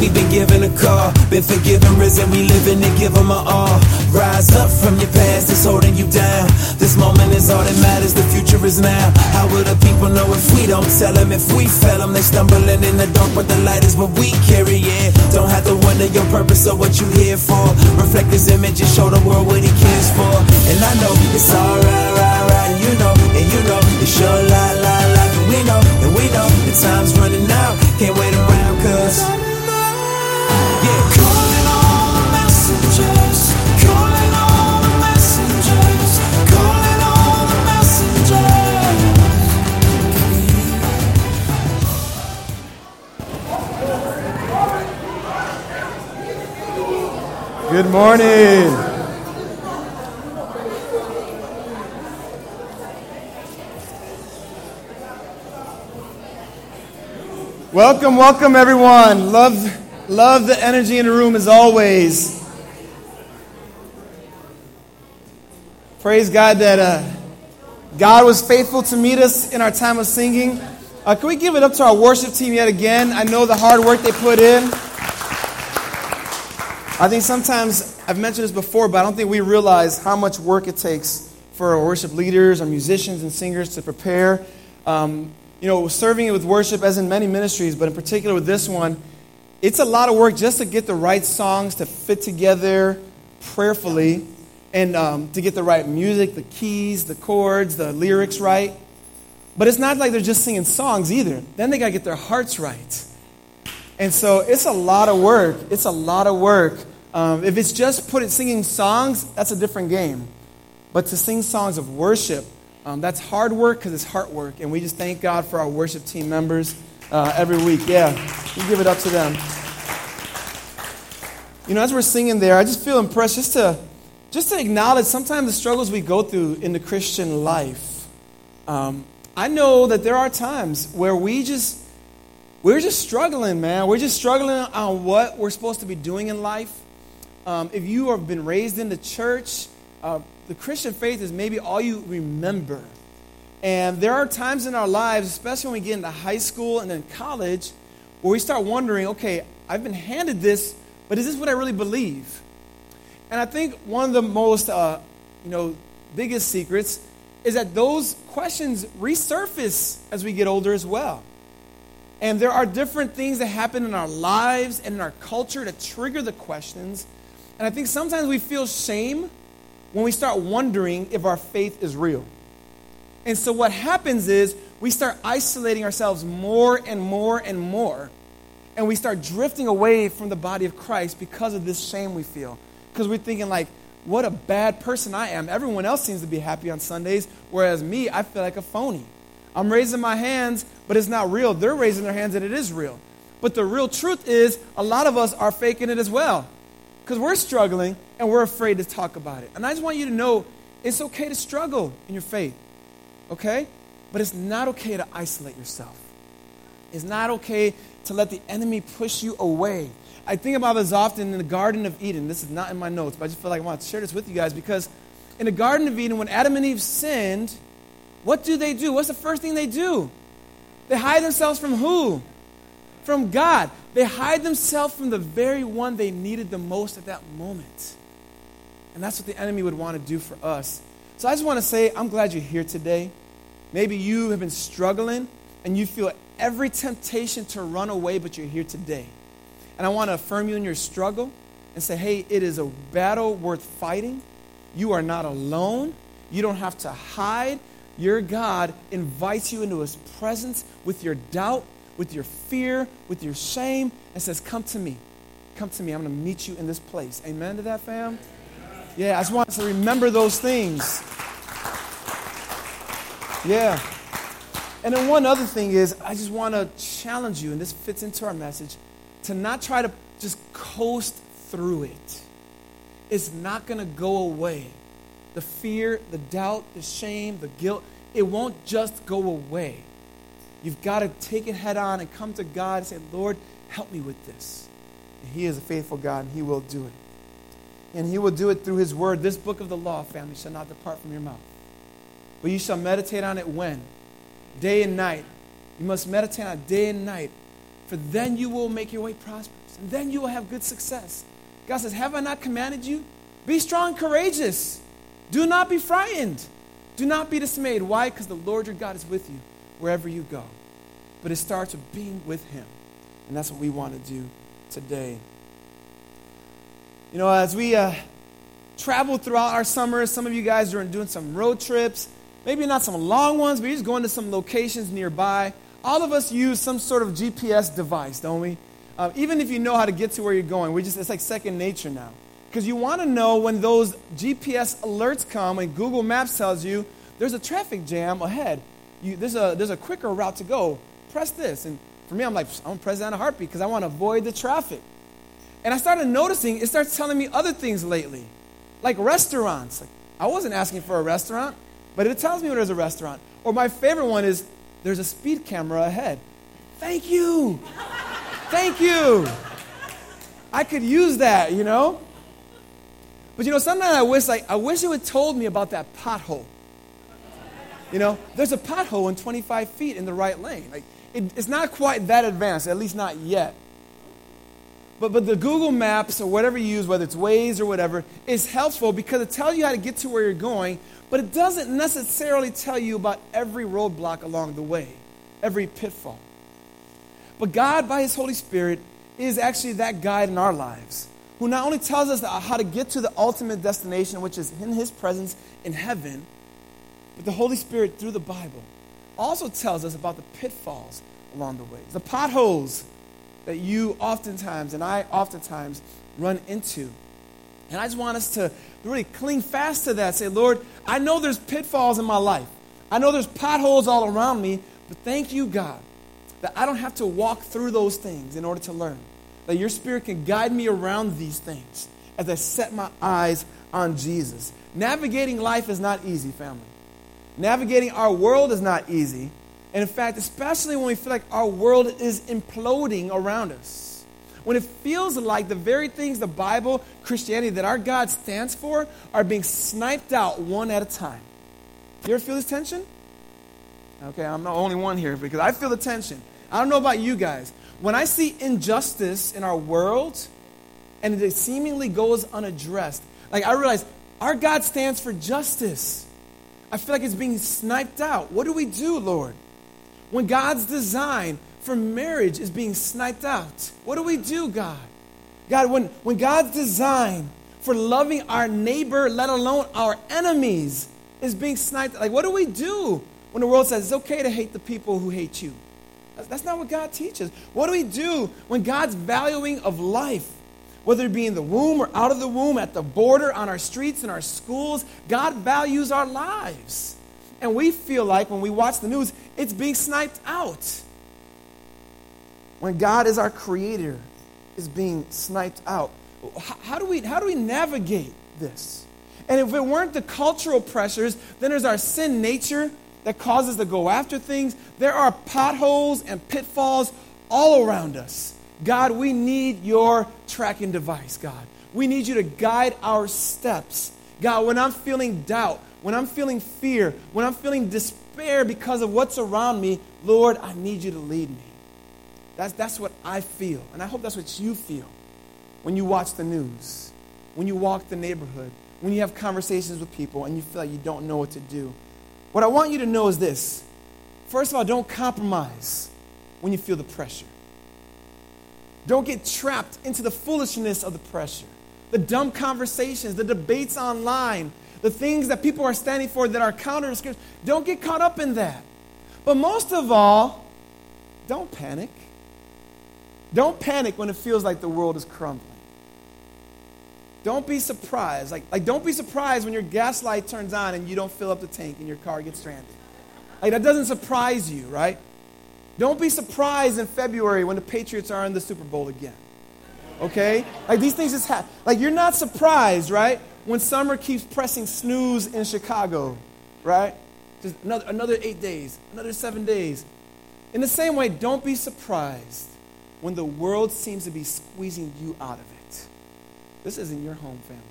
We've been given a call, been forgiven, risen, we living to give them our all. Rise up from your past, it's holding you down. This moment is all that matters, the future is now. How will the people know if we don't tell them? If we fail them, they stumbling in the dark, but the light is what we carry, yeah. Don't have to wonder your purpose or what you here for. Reflect his image and show the world what he cares for. And I know it's alright, right, right, you know, and you know, it's your la, la, la, and we know, and we know, the time's running out. Can't wait around, cause. Good morning. Welcome, welcome everyone. Love love the energy in the room as always. Praise God that uh, God was faithful to meet us in our time of singing. Uh, can we give it up to our worship team yet again? I know the hard work they put in. I think sometimes, I've mentioned this before, but I don't think we realize how much work it takes for our worship leaders, our musicians, and singers to prepare. Um, you know, serving it with worship, as in many ministries, but in particular with this one, it's a lot of work just to get the right songs to fit together prayerfully and um, to get the right music, the keys, the chords, the lyrics right. But it's not like they're just singing songs either. Then they got to get their hearts right. And so it's a lot of work. It's a lot of work. Um, if it's just put it singing songs, that's a different game. But to sing songs of worship, um, that's hard work because it's heart work. And we just thank God for our worship team members uh, every week. Yeah, we give it up to them. You know, as we're singing there, I just feel impressed just to just to acknowledge sometimes the struggles we go through in the Christian life. Um, I know that there are times where we just we're just struggling, man. We're just struggling on what we're supposed to be doing in life. Um, if you have been raised in the church, uh, the Christian faith is maybe all you remember. And there are times in our lives, especially when we get into high school and then college, where we start wondering, okay, I've been handed this, but is this what I really believe? And I think one of the most, uh, you know, biggest secrets is that those questions resurface as we get older as well. And there are different things that happen in our lives and in our culture to trigger the questions. And I think sometimes we feel shame when we start wondering if our faith is real. And so what happens is we start isolating ourselves more and more and more. And we start drifting away from the body of Christ because of this shame we feel. Because we're thinking, like, what a bad person I am. Everyone else seems to be happy on Sundays, whereas me, I feel like a phony. I'm raising my hands, but it's not real. They're raising their hands, and it is real. But the real truth is, a lot of us are faking it as well. Because we're struggling and we're afraid to talk about it. And I just want you to know it's okay to struggle in your faith, okay? But it's not okay to isolate yourself. It's not okay to let the enemy push you away. I think about this often in the Garden of Eden. This is not in my notes, but I just feel like I want to share this with you guys because in the Garden of Eden, when Adam and Eve sinned, what do they do? What's the first thing they do? They hide themselves from who? From God. They hide themselves from the very one they needed the most at that moment. And that's what the enemy would want to do for us. So I just want to say, I'm glad you're here today. Maybe you have been struggling and you feel every temptation to run away, but you're here today. And I want to affirm you in your struggle and say, hey, it is a battle worth fighting. You are not alone. You don't have to hide. Your God invites you into his presence with your doubt, with your fear, with your shame, and says, Come to me. Come to me. I'm going to meet you in this place. Amen to that, fam? Yeah, I just want us to remember those things. Yeah. And then one other thing is, I just want to challenge you, and this fits into our message, to not try to just coast through it. It's not going to go away. The fear, the doubt, the shame, the guilt, it won't just go away. You've got to take it head on and come to God and say, Lord, help me with this. And He is a faithful God, and He will do it. And He will do it through His word. This book of the law, family, shall not depart from your mouth. But you shall meditate on it when? Day and night. You must meditate on it day and night, for then you will make your way prosperous. And then you will have good success. God says, Have I not commanded you? Be strong and courageous. Do not be frightened. Do not be dismayed. Why? Because the Lord your God is with you wherever you go. But it starts with being with Him. And that's what we want to do today. You know, as we uh, travel throughout our summer, some of you guys are doing some road trips, maybe not some long ones, but you're just going to some locations nearby. All of us use some sort of GPS device, don't we? Uh, even if you know how to get to where you're going, we just, it's like second nature now. Because you want to know when those GPS alerts come, when Google Maps tells you there's a traffic jam ahead, you, there's, a, there's a quicker route to go. Press this. And for me, I'm like, I'm going press that in a heartbeat because I want to avoid the traffic. And I started noticing it starts telling me other things lately, like restaurants. Like, I wasn't asking for a restaurant, but it tells me when there's a restaurant. Or my favorite one is there's a speed camera ahead. Thank you. Thank you. I could use that, you know? But you know, sometimes I wish like I wish it would told me about that pothole. You know, there's a pothole in 25 feet in the right lane. Like it, it's not quite that advanced, at least not yet. But, but the Google Maps or whatever you use, whether it's Waze or whatever, is helpful because it tells you how to get to where you're going, but it doesn't necessarily tell you about every roadblock along the way, every pitfall. But God, by His Holy Spirit, is actually that guide in our lives who not only tells us how to get to the ultimate destination, which is in His presence in heaven, but the Holy Spirit, through the Bible, also tells us about the pitfalls along the way, the potholes that you oftentimes and I oftentimes run into. And I just want us to really cling fast to that. Say, Lord, I know there's pitfalls in my life. I know there's potholes all around me, but thank you, God, that I don't have to walk through those things in order to learn. That your Spirit can guide me around these things as I set my eyes on Jesus. Navigating life is not easy, family. Navigating our world is not easy. And in fact, especially when we feel like our world is imploding around us. When it feels like the very things the Bible, Christianity, that our God stands for are being sniped out one at a time. You ever feel this tension? Okay, I'm the only one here because I feel the tension. I don't know about you guys. When I see injustice in our world and it seemingly goes unaddressed, like I realize our God stands for justice. I feel like it's being sniped out. What do we do, Lord? When God's design for marriage is being sniped out, what do we do, God? God, when, when God's design for loving our neighbor, let alone our enemies, is being sniped, like what do we do when the world says it's okay to hate the people who hate you? That's, that's not what God teaches. What do we do when God's valuing of life, whether it be in the womb or out of the womb, at the border, on our streets, in our schools, God values our lives. And we feel like when we watch the news, it's being sniped out. When God is our creator, is being sniped out. How do we, how do we navigate this? And if it weren't the cultural pressures, then there's our sin nature that causes us to go after things. There are potholes and pitfalls all around us. God, we need your tracking device, God. We need you to guide our steps. God, when I'm feeling doubt, when I'm feeling fear, when I'm feeling despair because of what's around me, Lord, I need you to lead me. That's, that's what I feel. And I hope that's what you feel when you watch the news, when you walk the neighborhood, when you have conversations with people and you feel like you don't know what to do. What I want you to know is this first of all, don't compromise when you feel the pressure. Don't get trapped into the foolishness of the pressure, the dumb conversations, the debates online, the things that people are standing for that are counter to scripture. Don't get caught up in that. But most of all, don't panic. Don't panic when it feels like the world is crumbling. Don't be surprised. Like, like don't be surprised when your gas light turns on and you don't fill up the tank and your car gets stranded. Like that doesn't surprise you, right? Don't be surprised in February when the Patriots are in the Super Bowl again. Okay? Like these things just happen. Like you're not surprised, right? When summer keeps pressing snooze in Chicago, right? Just another, another eight days, another seven days. In the same way, don't be surprised when the world seems to be squeezing you out of it. This isn't your home, family.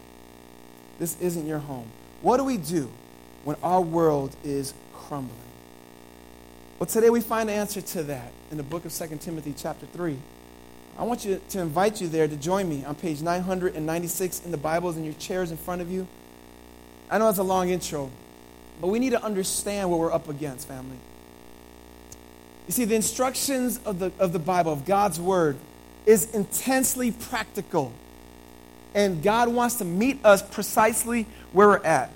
This isn't your home. What do we do when our world is crumbling? Well, today we find the answer to that in the book of 2 Timothy, chapter 3. I want you to invite you there to join me on page 996 in the Bibles in your chairs in front of you. I know it's a long intro, but we need to understand what we're up against, family. You see, the instructions of the, of the Bible, of God's Word, is intensely practical. And God wants to meet us precisely where we're at.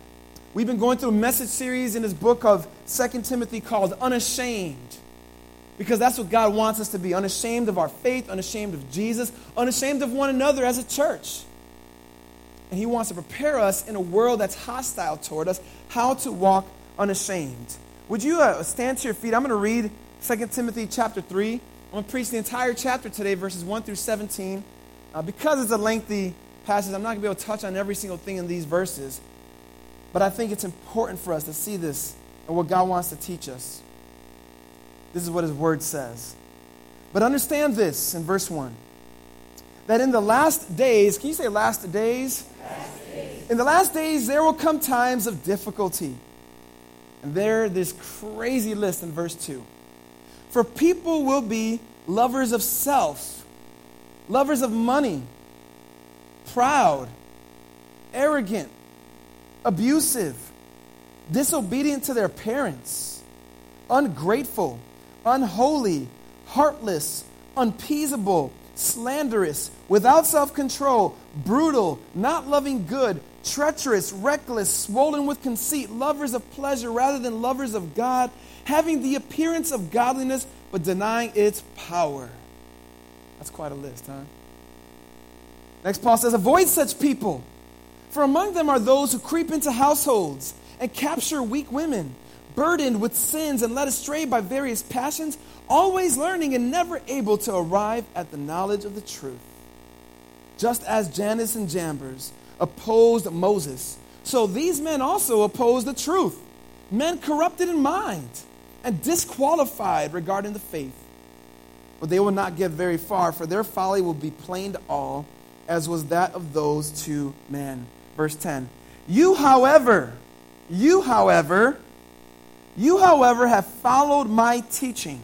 We've been going through a message series in this book of Second Timothy called Unashamed. Because that's what God wants us to be unashamed of our faith, unashamed of Jesus, unashamed of one another as a church. And He wants to prepare us in a world that's hostile toward us how to walk unashamed. Would you uh, stand to your feet? I'm going to read 2 Timothy chapter 3. I'm going to preach the entire chapter today, verses 1 through 17. Uh, because it's a lengthy passage, I'm not going to be able to touch on every single thing in these verses. But I think it's important for us to see this and what God wants to teach us. This is what his word says. But understand this in verse 1 that in the last days, can you say last days? last days? In the last days, there will come times of difficulty. And there, this crazy list in verse 2. For people will be lovers of self, lovers of money, proud, arrogant, abusive, disobedient to their parents, ungrateful unholy, heartless, unappeasable, slanderous, without self control, brutal, not loving good, treacherous, reckless, swollen with conceit, lovers of pleasure rather than lovers of God, having the appearance of godliness but denying its power. That's quite a list, huh? Next, Paul says, Avoid such people, for among them are those who creep into households and capture weak women burdened with sins and led astray by various passions, always learning and never able to arrive at the knowledge of the truth. Just as Jannes and Jambres opposed Moses, so these men also oppose the truth. Men corrupted in mind and disqualified regarding the faith. But they will not get very far, for their folly will be plain to all, as was that of those two men. Verse 10 You, however, you, however, you, however, have followed my teaching,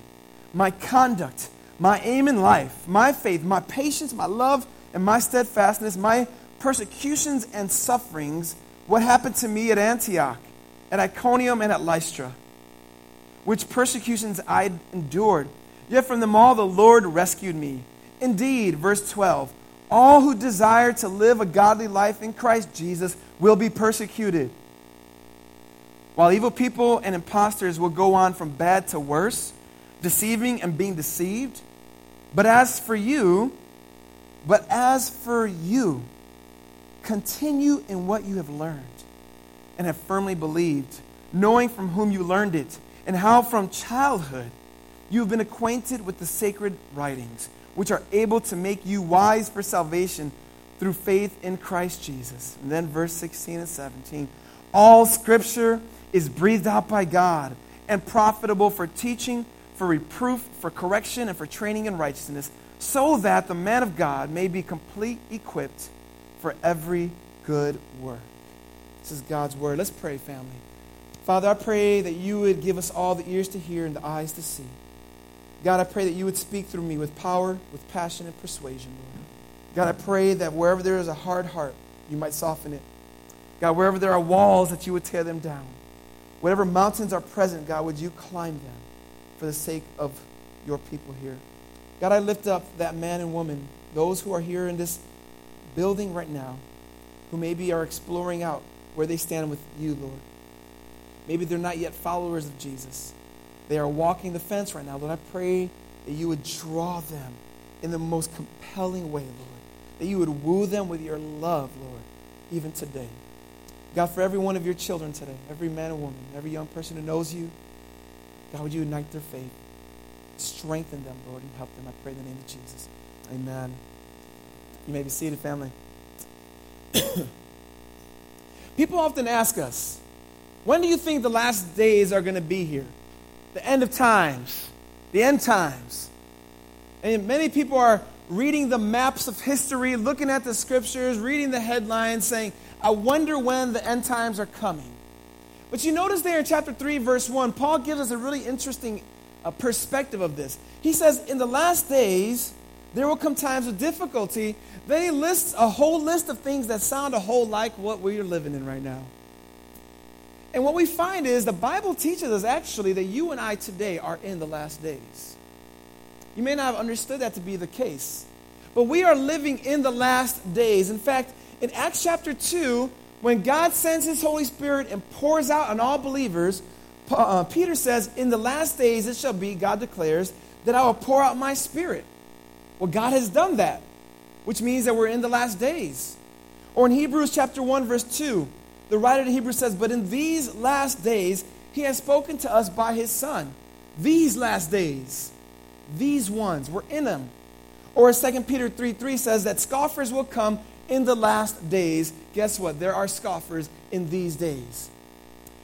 my conduct, my aim in life, my faith, my patience, my love, and my steadfastness, my persecutions and sufferings, what happened to me at Antioch, at Iconium, and at Lystra, which persecutions I endured. Yet from them all the Lord rescued me. Indeed, verse 12, all who desire to live a godly life in Christ Jesus will be persecuted. While evil people and impostors will go on from bad to worse, deceiving and being deceived. But as for you, but as for you, continue in what you have learned and have firmly believed, knowing from whom you learned it, and how from childhood you have been acquainted with the sacred writings, which are able to make you wise for salvation through faith in Christ Jesus. And then verse 16 and 17. All scripture is breathed out by God and profitable for teaching, for reproof, for correction, and for training in righteousness, so that the man of God may be complete, equipped for every good work. This is God's word. Let's pray, family. Father, I pray that you would give us all the ears to hear and the eyes to see. God, I pray that you would speak through me with power, with passion, and persuasion, Lord. God, I pray that wherever there is a hard heart, you might soften it. God, wherever there are walls, that you would tear them down. Whatever mountains are present, God, would you climb them for the sake of your people here? God, I lift up that man and woman, those who are here in this building right now, who maybe are exploring out where they stand with you, Lord. Maybe they're not yet followers of Jesus. They are walking the fence right now. Lord, I pray that you would draw them in the most compelling way, Lord. That you would woo them with your love, Lord, even today. God, for every one of your children today, every man and woman, every young person who knows you, God, would you ignite their faith? Strengthen them, Lord, and help them. I pray in the name of Jesus. Amen. You may be seated, family. People often ask us, when do you think the last days are going to be here? The end of times, the end times. And many people are reading the maps of history, looking at the scriptures, reading the headlines, saying, I wonder when the end times are coming. But you notice there in chapter 3, verse 1, Paul gives us a really interesting uh, perspective of this. He says, In the last days, There will come times of difficulty. Then he lists a whole list of things that sound a whole like what we are living in right now. And what we find is the Bible teaches us actually that you and I today are in the last days. You may not have understood that to be the case, but we are living in the last days. In fact, in Acts chapter 2, when God sends his Holy Spirit and pours out on all believers, uh, Peter says, In the last days it shall be, God declares, that I will pour out my spirit. Well, God has done that, which means that we're in the last days. Or in Hebrews chapter 1, verse 2, the writer to Hebrews says, But in these last days he has spoken to us by his Son. These last days, these ones, we're in them. Or as 2 Peter 3 3 says that scoffers will come in the last days. Guess what? There are scoffers in these days.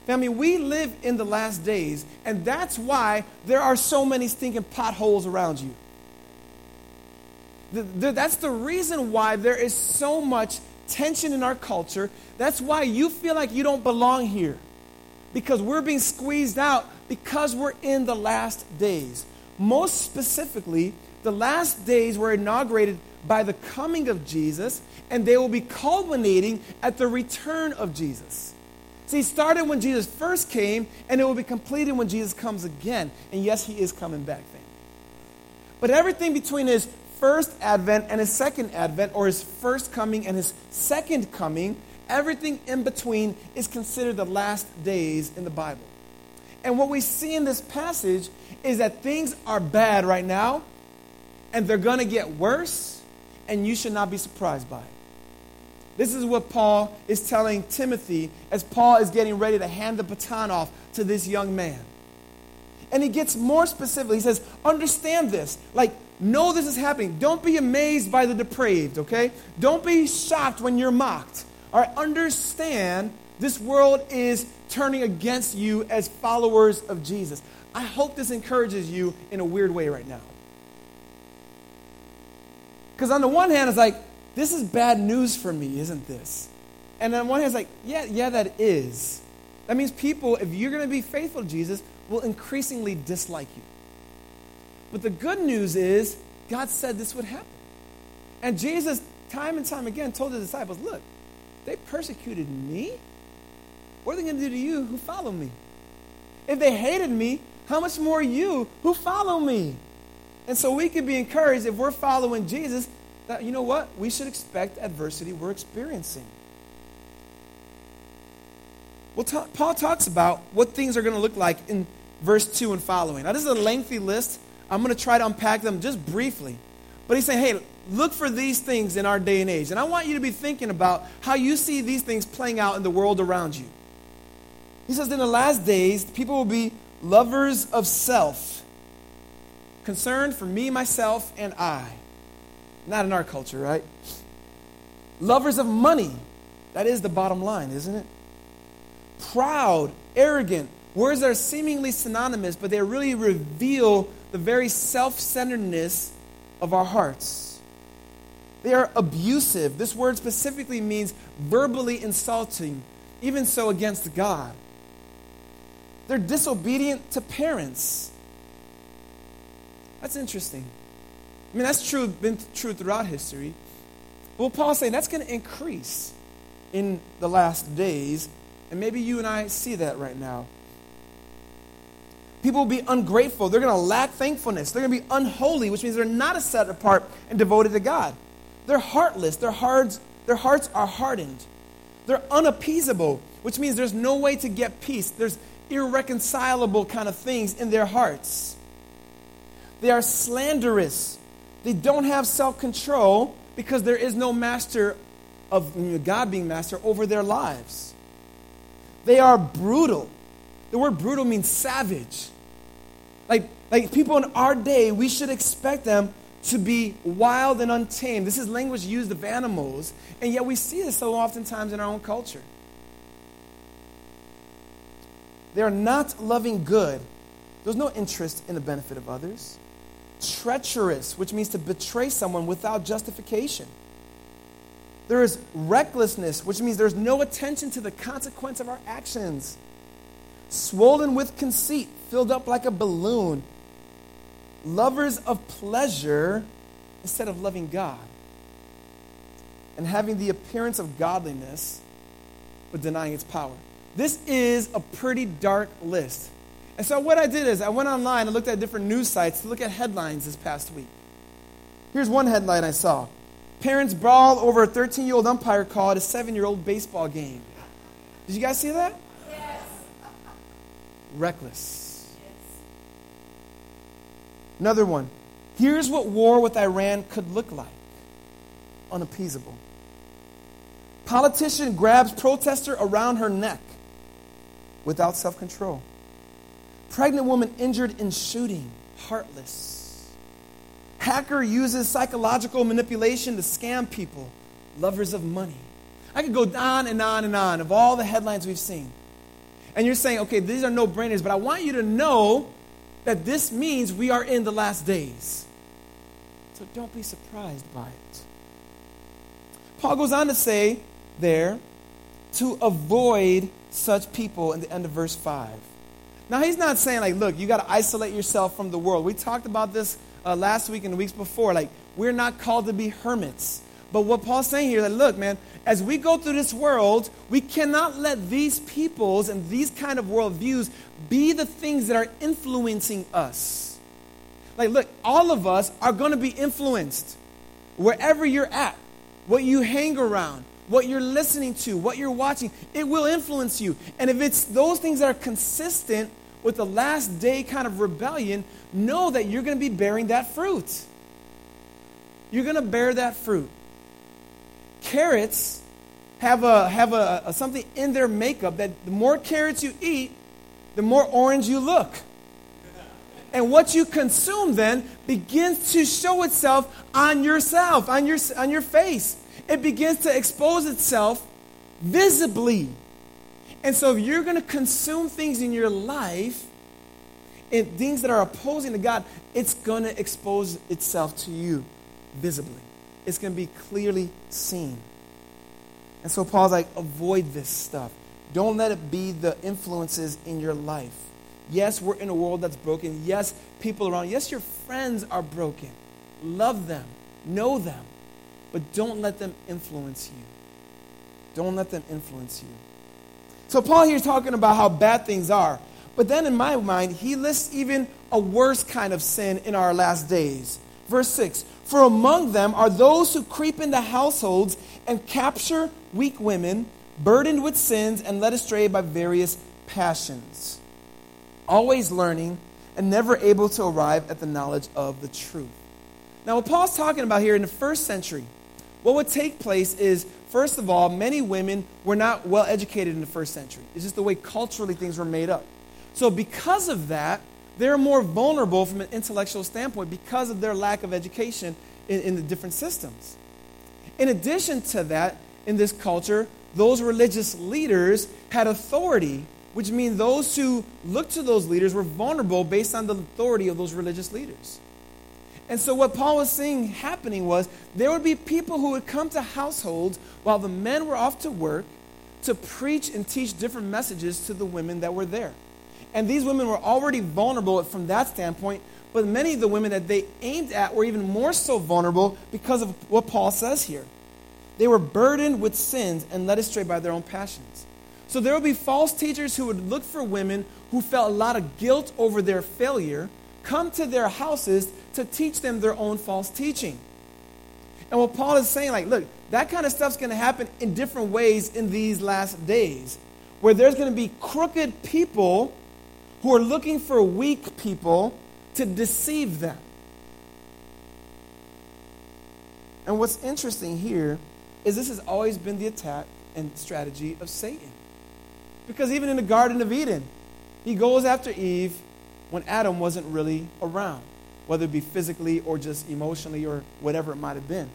Family, we live in the last days, and that's why there are so many stinking potholes around you. The, the, that's the reason why there is so much tension in our culture. That's why you feel like you don't belong here. Because we're being squeezed out because we're in the last days. Most specifically, the last days were inaugurated by the coming of Jesus, and they will be culminating at the return of Jesus. See, it started when Jesus first came, and it will be completed when Jesus comes again. And yes, he is coming back, family. But everything between his first advent and his second advent, or his first coming and his second coming, everything in between is considered the last days in the Bible. And what we see in this passage is that things are bad right now, and they're going to get worse, and you should not be surprised by it. This is what Paul is telling Timothy as Paul is getting ready to hand the baton off to this young man. And he gets more specific. He says, Understand this. Like, know this is happening. Don't be amazed by the depraved, okay? Don't be shocked when you're mocked. All right, understand this world is turning against you as followers of Jesus. I hope this encourages you in a weird way right now. Because on the one hand, it's like, this is bad news for me, isn't this? And on one hand, it's like, yeah, yeah, that is. That means people, if you're going to be faithful to Jesus, will increasingly dislike you. But the good news is, God said this would happen. And Jesus, time and time again, told the disciples, look, they persecuted me. What are they going to do to you who follow me? If they hated me, how much more you who follow me? And so we can be encouraged if we're following Jesus that, you know what? We should expect adversity we're experiencing. Well, Paul talks about what things are going to look like in verse 2 and following. Now, this is a lengthy list. I'm going to try to unpack them just briefly. But he's saying, hey, look for these things in our day and age. And I want you to be thinking about how you see these things playing out in the world around you. He says, in the last days, people will be lovers of self, concerned for me, myself, and I. Not in our culture, right? Lovers of money. That is the bottom line, isn't it? Proud, arrogant. Words that are seemingly synonymous, but they really reveal the very self centeredness of our hearts. They are abusive. This word specifically means verbally insulting, even so against God. They're disobedient to parents. That's interesting. I mean, that's true, been true throughout history. Well, Paul's saying that's going to increase in the last days, and maybe you and I see that right now. People will be ungrateful. They're going to lack thankfulness. They're going to be unholy, which means they're not set apart and devoted to God. They're heartless. Their hearts, their hearts are hardened. They're unappeasable, which means there's no way to get peace. There's irreconcilable kind of things in their hearts. They are slanderous. They don't have self control because there is no master of God being master over their lives. They are brutal. The word brutal means savage. Like, like people in our day, we should expect them to be wild and untamed. This is language used of animals, and yet we see this so oftentimes in our own culture. They are not loving good. There's no interest in the benefit of others treacherous, which means to betray someone without justification. There is recklessness, which means there's no attention to the consequence of our actions. Swollen with conceit, filled up like a balloon. Lovers of pleasure instead of loving God and having the appearance of godliness but denying its power. This is a pretty dark list. And so, what I did is I went online and looked at different news sites to look at headlines this past week. Here's one headline I saw Parents brawl over a 13 year old umpire call at a seven year old baseball game. Did you guys see that? Yes. Reckless. Yes. Another one. Here's what war with Iran could look like unappeasable. Politician grabs protester around her neck without self control. Pregnant woman injured in shooting, heartless. Hacker uses psychological manipulation to scam people, lovers of money. I could go on and on and on of all the headlines we've seen. And you're saying, okay, these are no brainers, but I want you to know that this means we are in the last days. So don't be surprised by it. Paul goes on to say there to avoid such people in the end of verse 5. Now, he's not saying, like, look, you got to isolate yourself from the world. We talked about this uh, last week and the weeks before. Like, we're not called to be hermits. But what Paul's saying here is that look, man, as we go through this world, we cannot let these peoples and these kind of worldviews be the things that are influencing us. Like, look, all of us are going to be influenced wherever you're at, what you hang around, what you're listening to, what you're watching, it will influence you. And if it's those things that are consistent with the last day kind of rebellion, know that you're going to be bearing that fruit. You're going to bear that fruit. Carrots have, a, have a, a, something in their makeup that the more carrots you eat, the more orange you look. And what you consume then begins to show itself on yourself, on your, on your face. It begins to expose itself visibly. And so, if you're going to consume things in your life, and things that are opposing to God, it's going to expose itself to you visibly. It's going to be clearly seen. And so Paul's like, avoid this stuff. Don't let it be the influences in your life. Yes, we're in a world that's broken. Yes, people around. Yes, your friends are broken. Love them, know them, but don't let them influence you. Don't let them influence you. So Paul here is talking about how bad things are. But then in my mind, he lists even a worse kind of sin in our last days. Verse 6 For among them are those who creep into households and capture weak women, burdened with sins and led astray by various passions, always learning and never able to arrive at the knowledge of the truth. Now, what Paul's talking about here in the first century, what would take place is, first of all, many women were not well educated in the first century. It's just the way culturally things were made up. So, because of that, they're more vulnerable from an intellectual standpoint because of their lack of education in, in the different systems. In addition to that, in this culture, those religious leaders had authority, which means those who looked to those leaders were vulnerable based on the authority of those religious leaders. And so, what Paul was seeing happening was there would be people who would come to households while the men were off to work to preach and teach different messages to the women that were there. And these women were already vulnerable from that standpoint, but many of the women that they aimed at were even more so vulnerable because of what Paul says here. They were burdened with sins and led astray by their own passions. So there would be false teachers who would look for women who felt a lot of guilt over their failure, come to their houses to teach them their own false teaching. And what Paul is saying, like, look, that kind of stuff's going to happen in different ways in these last days, where there's going to be crooked people who are looking for weak people to deceive them. And what's interesting here is this has always been the attack and strategy of Satan. Because even in the Garden of Eden, he goes after Eve when Adam wasn't really around, whether it be physically or just emotionally or whatever it might have been.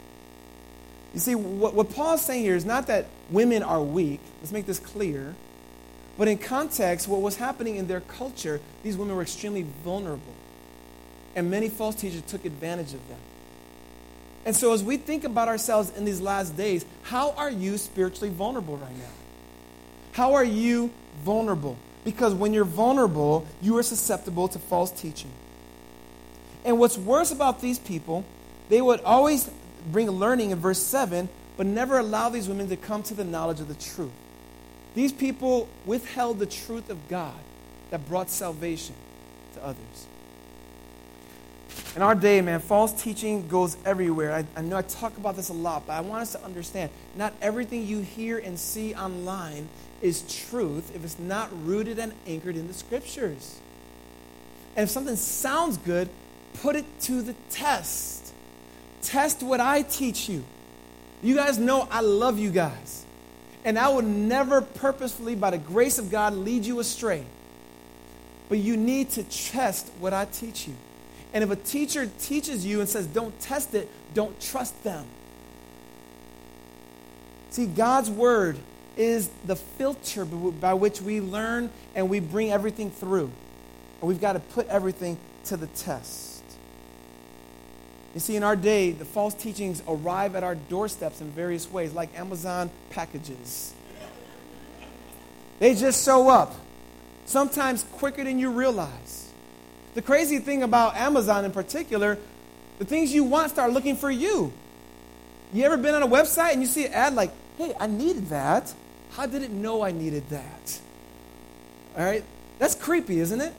You see, what, what Paul's saying here is not that women are weak. Let's make this clear. But in context, what was happening in their culture, these women were extremely vulnerable. And many false teachers took advantage of them. And so, as we think about ourselves in these last days, how are you spiritually vulnerable right now? How are you vulnerable? Because when you're vulnerable, you are susceptible to false teaching. And what's worse about these people they would always bring learning in verse 7, but never allow these women to come to the knowledge of the truth. These people withheld the truth of God that brought salvation to others. In our day, man, false teaching goes everywhere. I, I know I talk about this a lot, but I want us to understand not everything you hear and see online is truth if it's not rooted and anchored in the scriptures. And if something sounds good, put it to the test. Test what I teach you. You guys know I love you guys. And I will never purposefully, by the grace of God, lead you astray. But you need to test what I teach you. And if a teacher teaches you and says, don't test it, don't trust them. See, God's word is the filter by which we learn and we bring everything through. And we've got to put everything to the test. You see, in our day, the false teachings arrive at our doorsteps in various ways, like Amazon packages. They just show up, sometimes quicker than you realize. The crazy thing about Amazon in particular, the things you want start looking for you. You ever been on a website and you see an ad like, hey, I needed that. How did it know I needed that? All right? That's creepy, isn't it?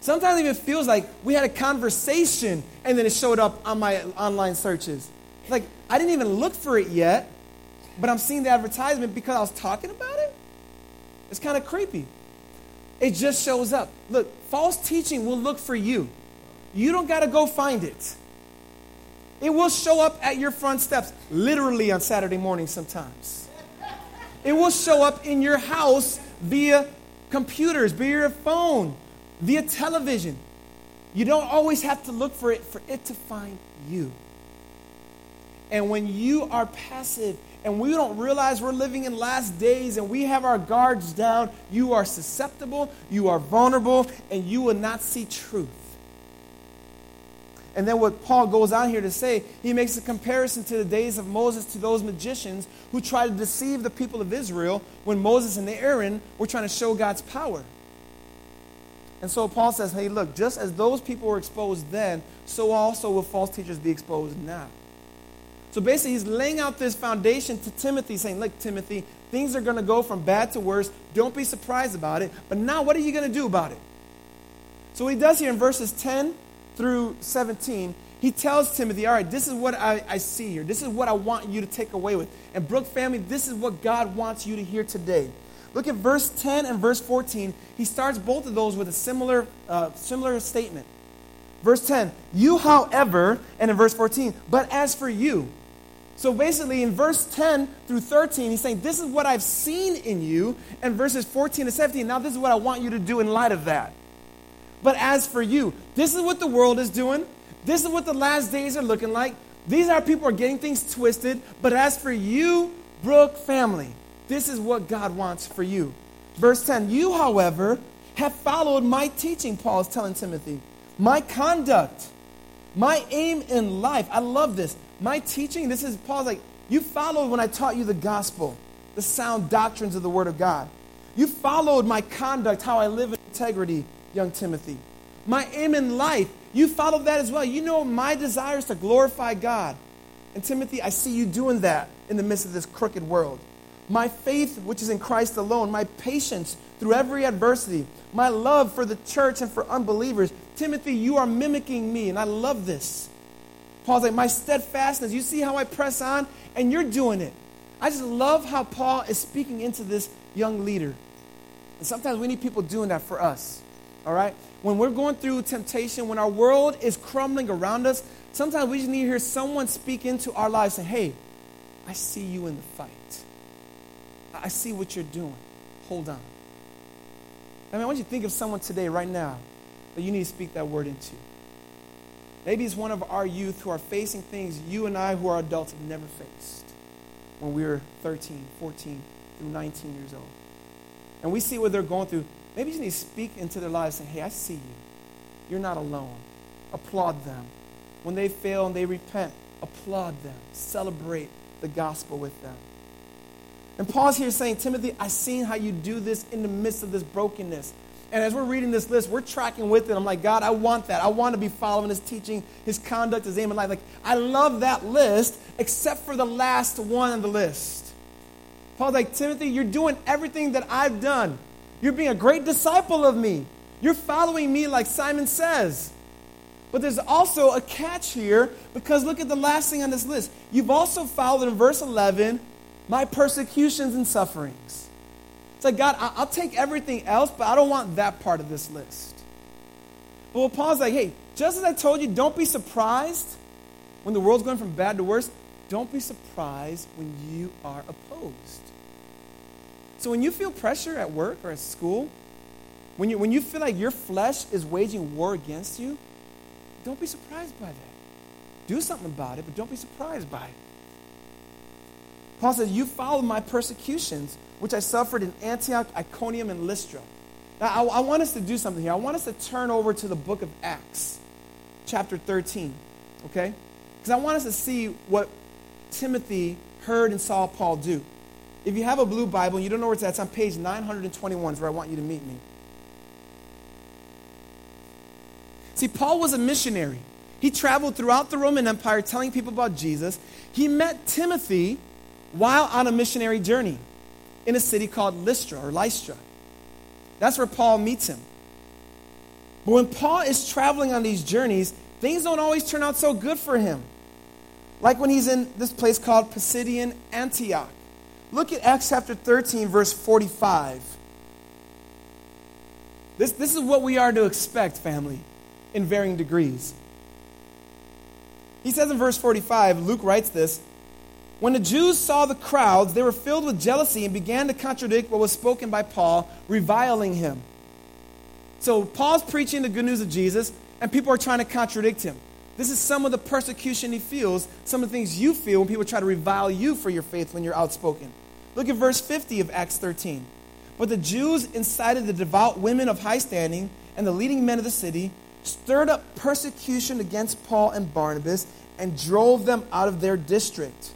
Sometimes it even feels like we had a conversation and then it showed up on my online searches. Like, I didn't even look for it yet, but I'm seeing the advertisement because I was talking about it. It's kind of creepy. It just shows up. Look, false teaching will look for you. You don't got to go find it. It will show up at your front steps, literally on Saturday morning sometimes. It will show up in your house via computers, via your phone, via television. You don't always have to look for it for it to find you. And when you are passive and we don't realize we're living in last days and we have our guards down, you are susceptible, you are vulnerable, and you will not see truth. And then what Paul goes on here to say, he makes a comparison to the days of Moses to those magicians who tried to deceive the people of Israel when Moses and Aaron were trying to show God's power. And so Paul says, hey, look, just as those people were exposed then, so also will false teachers be exposed now. So basically, he's laying out this foundation to Timothy, saying, Look, Timothy, things are going to go from bad to worse. Don't be surprised about it. But now, what are you going to do about it? So, what he does here in verses 10 through 17, he tells Timothy, All right, this is what I, I see here. This is what I want you to take away with. And, Brook family, this is what God wants you to hear today. Look at verse 10 and verse 14. He starts both of those with a similar, uh, similar statement. Verse 10, you, however, and in verse 14, but as for you, so basically, in verse 10 through 13, he's saying, This is what I've seen in you. And verses 14 to 17, now this is what I want you to do in light of that. But as for you, this is what the world is doing. This is what the last days are looking like. These are people are getting things twisted. But as for you, Brook family, this is what God wants for you. Verse 10 You, however, have followed my teaching, Paul is telling Timothy, my conduct, my aim in life. I love this my teaching, this is Paul's like, you followed when I taught you the gospel, the sound doctrines of the Word of God. You followed my conduct, how I live in integrity, young Timothy. My aim in life, you followed that as well. You know my desire is to glorify God. And Timothy, I see you doing that in the midst of this crooked world. My faith, which is in Christ alone, my patience through every adversity, my love for the church and for unbelievers. Timothy, you are mimicking me, and I love this. Paul's like, my steadfastness. You see how I press on? And you're doing it. I just love how Paul is speaking into this young leader. And sometimes we need people doing that for us. All right? When we're going through temptation, when our world is crumbling around us, sometimes we just need to hear someone speak into our lives and say, hey, I see you in the fight. I see what you're doing. Hold on. I mean, I want you to think of someone today, right now, that you need to speak that word into. Maybe it's one of our youth who are facing things you and I, who are adults, have never faced when we were 13, 14, through 19 years old. And we see what they're going through. Maybe you need to speak into their lives and say, hey, I see you. You're not alone. Applaud them. When they fail and they repent, applaud them. Celebrate the gospel with them. And Paul's here saying, Timothy, I've seen how you do this in the midst of this brokenness. And as we're reading this list, we're tracking with it. I'm like, God, I want that. I want to be following his teaching, his conduct, his aim in life. Like, I love that list, except for the last one on the list. Paul's like, Timothy, you're doing everything that I've done. You're being a great disciple of me. You're following me like Simon says. But there's also a catch here because look at the last thing on this list. You've also followed in verse 11 my persecutions and sufferings. It's like, God, I'll take everything else, but I don't want that part of this list. But what Paul's like, hey, just as I told you, don't be surprised when the world's going from bad to worse. Don't be surprised when you are opposed. So when you feel pressure at work or at school, when you, when you feel like your flesh is waging war against you, don't be surprised by that. Do something about it, but don't be surprised by it. Paul says, You followed my persecutions, which I suffered in Antioch, Iconium, and Lystra. Now, I, I want us to do something here. I want us to turn over to the book of Acts, chapter 13, okay? Because I want us to see what Timothy heard and saw Paul do. If you have a blue Bible and you don't know where it's at, it's on page 921 is where I want you to meet me. See, Paul was a missionary. He traveled throughout the Roman Empire telling people about Jesus. He met Timothy while on a missionary journey in a city called Lystra or Lystra. That's where Paul meets him. But when Paul is traveling on these journeys, things don't always turn out so good for him. Like when he's in this place called Pisidian Antioch. Look at Acts chapter 13, verse 45. This, this is what we are to expect, family, in varying degrees. He says in verse 45, Luke writes this When the Jews saw the crowds, they were filled with jealousy and began to contradict what was spoken by Paul, reviling him. So Paul's preaching the good news of Jesus, and people are trying to contradict him. This is some of the persecution he feels, some of the things you feel when people try to revile you for your faith when you're outspoken. Look at verse 50 of Acts 13. But the Jews incited the devout women of high standing and the leading men of the city, stirred up persecution against Paul and Barnabas, and drove them out of their district.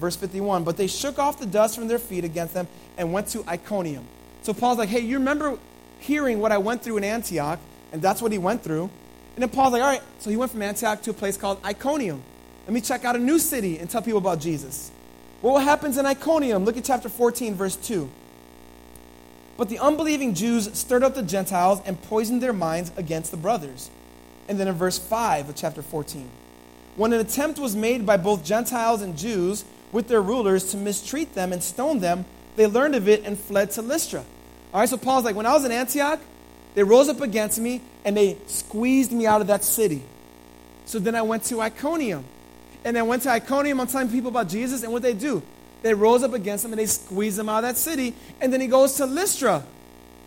Verse 51 But they shook off the dust from their feet against them and went to Iconium. So Paul's like, hey, you remember hearing what I went through in Antioch? And that's what he went through. And then Paul's like, all right, so he went from Antioch to a place called Iconium. Let me check out a new city and tell people about Jesus. Well, what happens in Iconium? Look at chapter 14, verse 2. But the unbelieving Jews stirred up the Gentiles and poisoned their minds against the brothers. And then in verse 5 of chapter 14. When an attempt was made by both Gentiles and Jews with their rulers to mistreat them and stone them, they learned of it and fled to Lystra. All right, so Paul's like, when I was in Antioch, they rose up against me and they squeezed me out of that city. So then I went to Iconium. And then went to Iconium. I'm telling people about Jesus, and what they do? They rose up against him and they squeeze him out of that city. And then he goes to Lystra.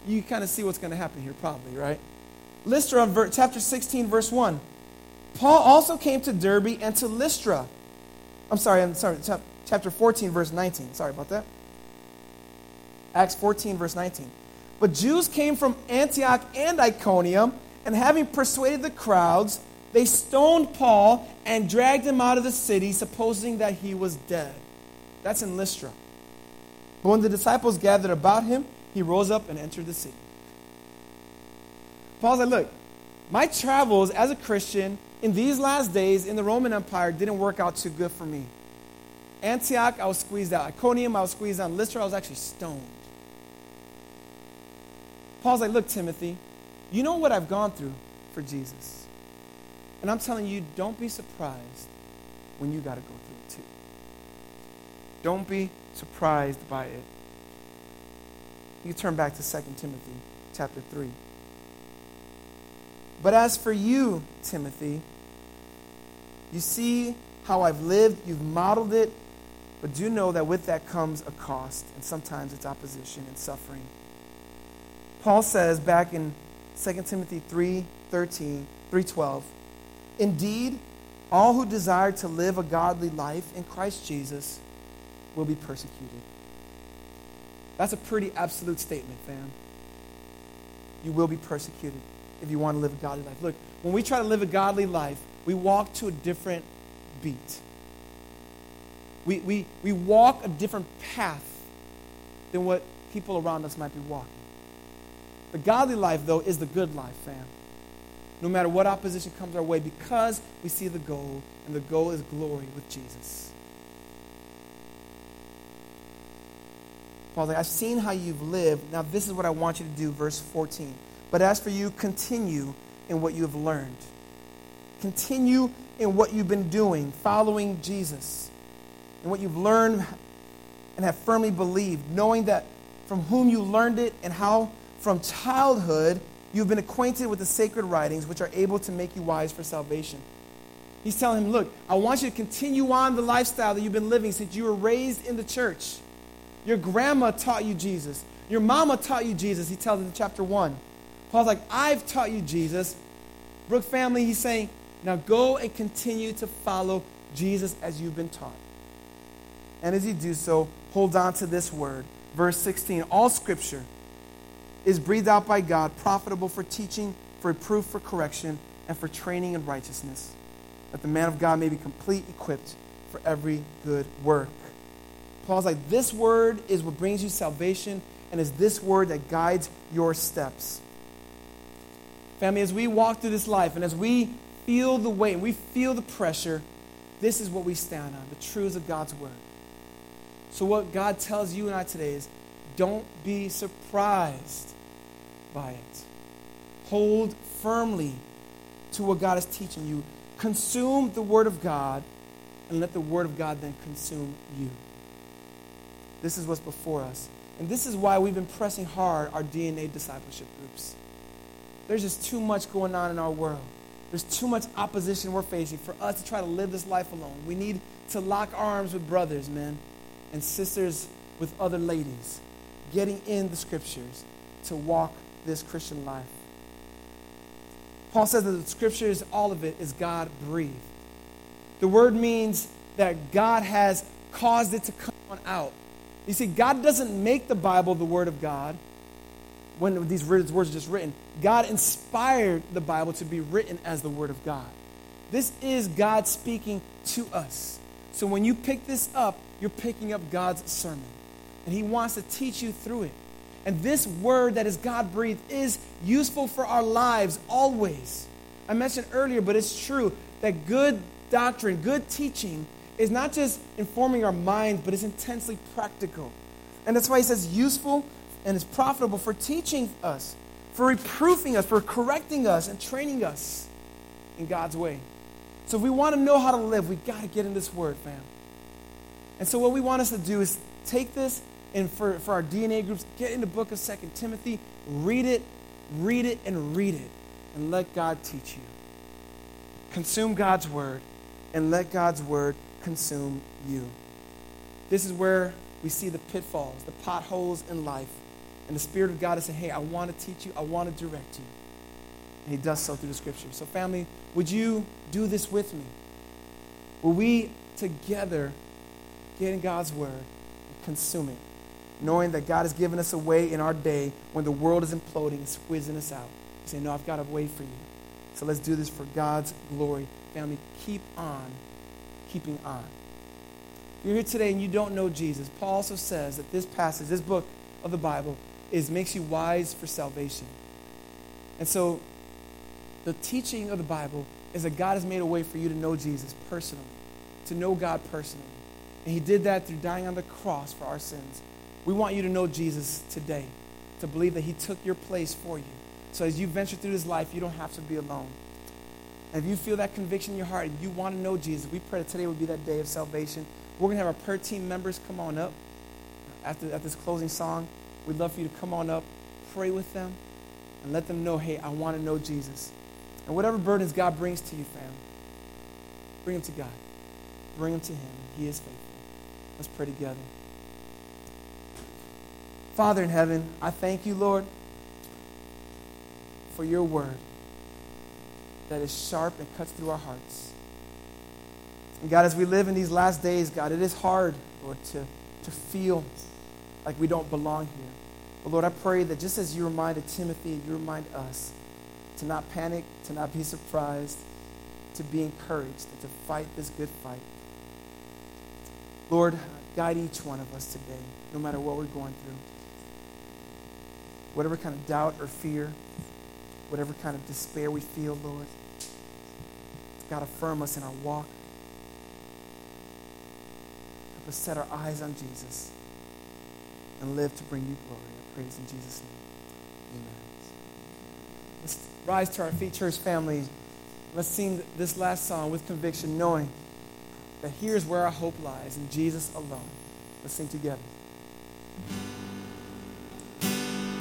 You kind of see what's going to happen here, probably, right? Lystra, chapter 16, verse 1. Paul also came to Derbe and to Lystra. I'm sorry, I'm sorry, chapter 14, verse 19. Sorry about that. Acts 14, verse 19. But Jews came from Antioch and Iconium, and having persuaded the crowds, they stoned Paul and dragged him out of the city, supposing that he was dead. That's in Lystra. But when the disciples gathered about him, he rose up and entered the city. Paul said, look, my travels as a Christian in these last days in the Roman Empire didn't work out too good for me. Antioch, I was squeezed out. Iconium, I was squeezed out. Lystra, I was actually stoned. Paul's like, look, Timothy, you know what I've gone through for Jesus. And I'm telling you, don't be surprised when you got to go through it too. Don't be surprised by it. You turn back to 2 Timothy chapter 3. But as for you, Timothy, you see how I've lived, you've modeled it, but do know that with that comes a cost, and sometimes it's opposition and suffering. Paul says back in 2 Timothy 3 13, 312, Indeed, all who desire to live a godly life in Christ Jesus will be persecuted. That's a pretty absolute statement, fam. You will be persecuted if you want to live a godly life. Look, when we try to live a godly life, we walk to a different beat. We, we, we walk a different path than what people around us might be walking. The godly life, though, is the good life, fam. No matter what opposition comes our way, because we see the goal, and the goal is glory with Jesus. Paul's like, I've seen how you've lived. Now, this is what I want you to do, verse 14. But as for you, continue in what you have learned. Continue in what you've been doing, following Jesus, and what you've learned and have firmly believed, knowing that from whom you learned it and how from childhood you've been acquainted with the sacred writings, which are able to make you wise for salvation. He's telling him, Look, I want you to continue on the lifestyle that you've been living since you were raised in the church. Your grandma taught you Jesus. Your mama taught you Jesus, he tells in chapter 1. Paul's like, I've taught you Jesus. Brook family, he's saying, now go and continue to follow Jesus as you've been taught. And as you do so, hold on to this word. Verse 16 All scripture is breathed out by God, profitable for teaching, for reproof, for correction, and for training in righteousness, that the man of God may be complete, equipped for every good work. Paul's like, this word is what brings you salvation, and is this word that guides your steps. Family, as we walk through this life and as we feel the weight and we feel the pressure, this is what we stand on the truths of God's word. So, what God tells you and I today is don't be surprised by it. Hold firmly to what God is teaching you. Consume the word of God and let the word of God then consume you. This is what's before us. And this is why we've been pressing hard our DNA discipleship groups. There's just too much going on in our world. There's too much opposition we're facing for us to try to live this life alone. We need to lock arms with brothers, men, and sisters with other ladies, getting in the scriptures to walk this Christian life. Paul says that the scriptures, all of it, is God breathed. The word means that God has caused it to come on out. You see, God doesn't make the Bible the Word of God when these words are just written. God inspired the Bible to be written as the Word of God. This is God speaking to us. So when you pick this up, you're picking up God's sermon. And He wants to teach you through it. And this word that is God breathed is useful for our lives always. I mentioned earlier, but it's true that good doctrine, good teaching, is not just informing our minds, but it's intensely practical. And that's why he says useful and is profitable for teaching us, for reproofing us, for correcting us, and training us in God's way. So if we want to know how to live, we've got to get in this word, fam. And so what we want us to do is take this and for, for our DNA groups, get in the book of Second Timothy, read it, read it, and read it, and let God teach you. Consume God's word, and let God's word consume you. This is where we see the pitfalls, the potholes in life. And the Spirit of God is saying, hey, I want to teach you, I want to direct you. And He does so through the Scripture. So, family, would you do this with me? Will we together get in God's Word and consume it, knowing that God has given us a way in our day when the world is imploding and squeezing us out? Say, no, I've got a way for you. So let's do this for God's glory. Family, keep on keeping on. You're here today and you don't know Jesus, Paul also says that this passage, this book of the Bible, is makes you wise for salvation. And so the teaching of the Bible is that God has made a way for you to know Jesus personally, to know God personally. And he did that through dying on the cross for our sins. We want you to know Jesus today, to believe that he took your place for you. So as you venture through this life, you don't have to be alone. And if you feel that conviction in your heart and you want to know Jesus, we pray that today would be that day of salvation. We're going to have our prayer team members come on up after, at this closing song. We'd love for you to come on up, pray with them, and let them know, hey, I want to know Jesus. And whatever burdens God brings to you, fam, bring them to God. Bring them to Him. He is faithful. Let's pray together. Father in heaven, I thank you, Lord, for your word that is sharp and cuts through our hearts. And God, as we live in these last days, God, it is hard, Lord, to, to feel like we don't belong here. But Lord, I pray that just as you reminded Timothy, you remind us to not panic, to not be surprised, to be encouraged, and to fight this good fight. Lord, guide each one of us today, no matter what we're going through. whatever kind of doubt or fear, whatever kind of despair we feel, Lord. God, affirm us in our walk. Help us set our eyes on Jesus and live to bring you glory. I praise in Jesus' name. Amen. Let's rise to our feet, church family. Let's sing this last song with conviction, knowing that here's where our hope lies in Jesus alone. Let's sing together.